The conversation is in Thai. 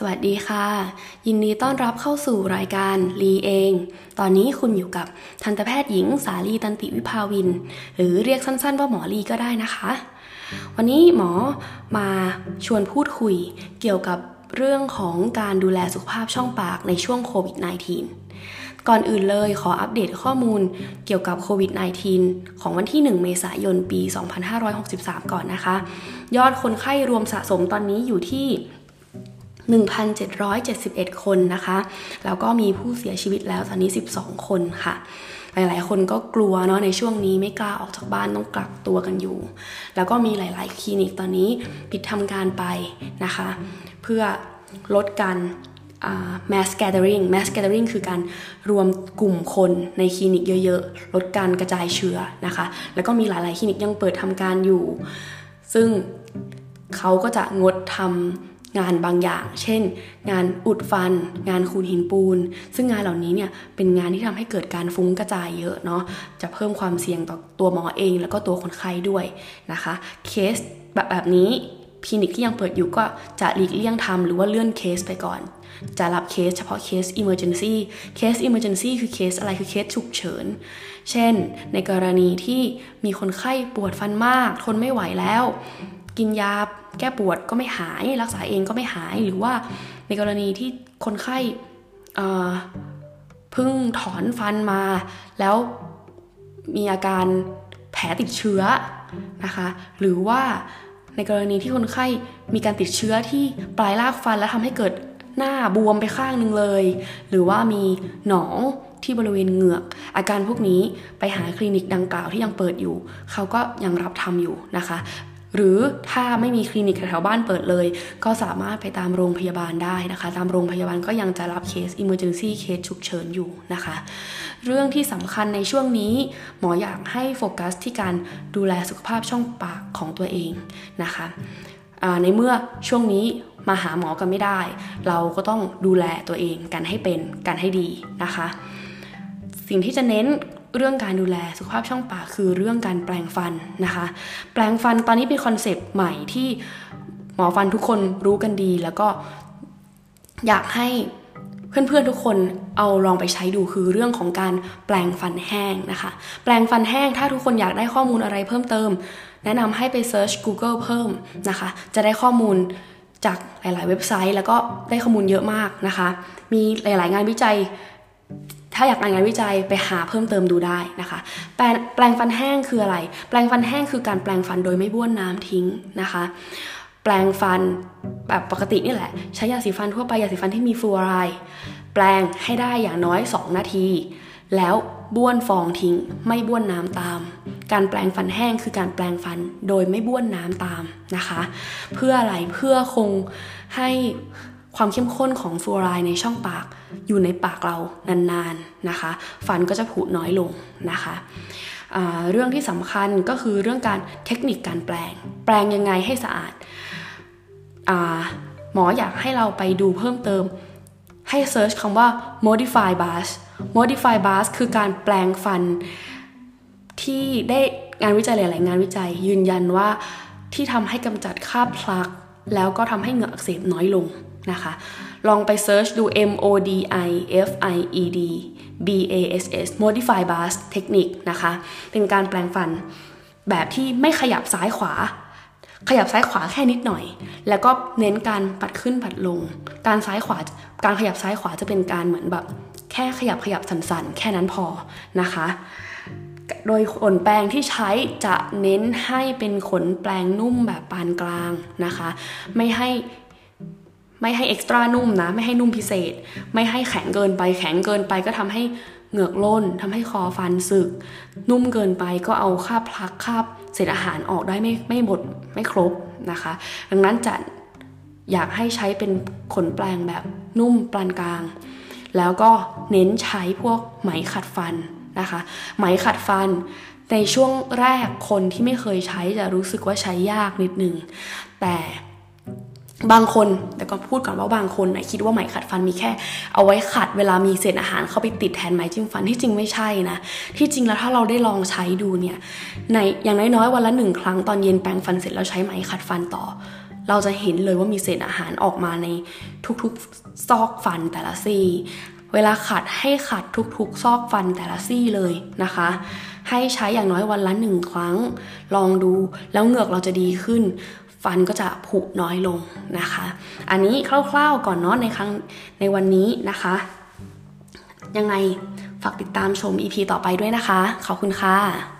สวัสดีค่ะ ยินดีต้อนรับเข้าสู่รายการลีเอง ตอนนี้คุณอยู่กับทันตแพทย์หญิงสาลีตันติวิภาวิน หรือเรียกสั้นๆว่าหมอลีก็ได้นะคะ วันนี้หมอมาชวนพูดคุยเกี่ยวกับเรื่องของการดูแลสุขภาพช่องปากในช่วงโควิด -19 ก่อนอื่นเลยขออัปเดตข้อมูลเกี่ยวกับโควิด -19 ของวันที่ 1 เมษายนปี 2563 ก่อนนะคะ ยอดคนไข้รวมสะสมตอนนี้อยู่ที่ 1,771 คนนะคะ แล้วก็มีผู้เสียชีวิตแล้วตอนนี้ 12 คนค่ะ หลายๆ คนก็กลัวเนาะในช่วงนี้ไม่กล้าออกจากบ้านต้องกักตัวกันอยู่ แล้วก็มีหลาย ๆ คลินิกตอนนี้ปิดทำการไปนะคะ เพื่อลดการ mass gathering mass gathering คือการรวมกลุ่มคนในคลินิกเยอะๆ ลดการกระจายเชื้อนะคะ แล้วก็มีหลายๆ คลินิกยังเปิดทำการอยู่ ซึ่งเขาก็จะงดทำ งานบางอย่าง เช่น งานอุดฟัน งานคูนหินปูน ซึ่งงานเหล่านี้เนี่ยเป็นงานที่ทำให้เกิดการฟุ้งกระจายเยอะเนาะจะเพิ่มความเสี่ยงต่อตัวหมอเอง แล้วก็ตัวคนไข้ด้วยนะคะเคสแบบแบบนี้คลินิกที่ยังเปิดอยู่ก็จะหลีกเลี่ยงทำหรือว่าเลื่อนเคสไปก่อน จะรับเคสเฉพาะเคส emergency เคส emergency คือเคสอะไรคือเคสฉุกเฉิน เช่น ในกรณีที่มีคนไข้ปวดฟันมาก ทนไม่ไหวแล้ว กินยาแก้ปวดก็ไม่หาย รักษาเองก็ไม่หายหรือว่าในกรณีที่คนไข้เพิ่งถอนฟันมา แล้วมีอาการแผลติดเชื้อนะคะ หรือว่าในกรณีที่คนไข้มีการติดเชื้อที่ปลายรากฟันแล้วทำให้เกิดหน้าบวมไปข้างหนึ่งเลย หรือว่ามีหนองที่บริเวณเหงือก อาการพวกนี้ไปหาคลินิกดังกล่าวที่ยังเปิดอยู่ เขาก็ยังรับทำอยู่นะคะ หรือถ้าไม่มีคลินิกแถวบ้านเปิดเลย ก็สามารถไปตามโรงพยาบาลได้นะคะ ตามโรงพยาบาลก็ยังจะรับเคส emergency เคสฉุกเฉินอยู่นะคะ เรื่องที่สำคัญในช่วงนี้ หมออยากให้โฟกัสที่การดูแลสุขภาพช่องปากของตัวเองนะคะในเมื่อช่วงนี้มาหาหมอกันไม่ได้ เราก็ต้องดูแลตัวเองกันให้เป็นกันให้ดีนะคะ สิ่งที่จะเน้น เรื่องการดูแลสุขภาพช่องปากคือเรื่องการแปลงฟันนะคะ แปลงฟันตอนนี้เป็นคอนเซปต์ใหม่ที่หมอฟันทุกคนรู้กันดี แล้วก็อยากให้เพื่อนๆทุกคนเอาลองไปใช้ดูคือเรื่องของการแปลงฟันแห้งนะคะ แปรงฟันแห้งถ้าทุกคนอยากได้ข้อมูลอะไรเพิ่มเติม แนะนำให้ไป search Google เพิ่มนะคะ จะได้ข้อมูลจากหลาย ๆ เว็บไซต์ แล้วก็ได้ข้อมูลเยอะมากนะคะ มีหลาย ๆ งานวิจัย ถ้าอยากอ่านงานวิจัยไปหาเพิ่มเติมดูได้นะคะ แปรงแปรงฟันแห้งคืออะไร แปรงฟันแห้งคือการแปรงฟันโดยไม่บ้วนน้ำทิ้งนะคะ แปรงฟันแบบปกตินี่แหละ ใช้ยาสีฟันทั่วไปยาสีฟันที่มีฟลูออไรด์แปลงให้ได้อย่างน้อย 2 นาที แล้วบ้วนฟองทิ้ง ไม่บ้วนน้ำตาม การแปลงฟันแห้งคือการแปลงฟันโดยไม่บ้วนน้ำตามนะคะ เพื่ออะไรเพื่อคงให้ ความเข้มข้นของฟลูออไรด์ในช่องปากอยู่ในปากเรานานๆนะคะ ฟันก็จะผุน้อยลงนะคะเรื่องที่สำคัญก็คือเรื่องการเทคนิคการแปลง แปลงยังไงให้สะอาดหมออยากให้เราไปดูเพิ่มเติม ให้ search คำว่า modified bass modified bass คือการแปรงฟันที่ได้งานวิจัยหลาย ๆ งานวิจัยยืนยันว่าที่ทำให้กำจัดคราบ plaque แล้วก็ทำให้เหงือกอักเสบน้อยลงนะคะ ลองไป search ดู M O D I F I E D B A S S modified bass เทคนิคนะคะ เป็นการแปรงฟันแบบที่ไม่ขยับซ้ายขวา ขยับซ้ายขวาแค่นิดหน่อย แล้วก็เน้นการปัดขึ้นปัดลง การซ้ายขวา การขยับซ้ายขวาจะเป็นการเหมือนแบบแค่ขยับขยับสันๆ แค่นั้นพอนะคะ โดยขนแปรงที่ใช้จะเน้นให้เป็นขนแปรงนุ่มแบบปานกลางนะคะ ไม่ให้ไม่ให้เอ็กซ์ตร้านุ่มนะ ไม่ให้นุ่มพิเศษ ไม่ให้แข็งเกินไป แข็งเกินไปก็ทำให้เหงือกล้นทำให้คอฟันสึก นุ่มเกินไปก็เอาคาบพลักคาบเศษอาหารออกได้ไม่ไม่หมดไม่ครบนะคะ ดังนั้นจะอยากให้ใช้เป็นขนแปลงแบบนุ่มปานกลาง แล้วก็เน้นใช้พวกไหมขัดฟัน นะคะ ไหมขัดฟันในช่วงแรกคนที่ไม่เคยใช้จะรู้สึกว่าใช้ยากนิดนึง แต่บางคนแต่ก็พูดก่อนว่าบางคนนะคิดว่าไหมขัดฟันมีแค่ เอาไว้ขัดเวลามีเศษอาหารเข้าไปติดแทนไหมจิ้มฟันที่จริงไม่ใช่นะ ที่จริงแล้วถ้าเราได้ลองใช้ดูเนี่ยในอย่างน้อยๆวันละหนึ่งครั้งตอนเย็นแปรงฟันเสร็จแล้วใช้ไหมขัดฟันต่อ เราจะเห็นเลยว่ามีเศษอาหารออกมาในทุกๆซอกฟันแต่ละซี่ เวลาขัดให้ขัดทุกๆ ซอกฟันแต่ละซี่เลยนะคะ ให้ใช้อย่างน้อยวันละหนึ่งครั้ง ลองดูแล้วเหงือกเราจะดีขึ้น ฟันก็จะผุน้อยลงนะคะ อันนี้คร่าวๆก่อนเนาะในครั้งในวันนี้นะคะ ยังไงฝากติดตามชม EP ต่อไปด้วยนะคะ ขอบคุณค่ะ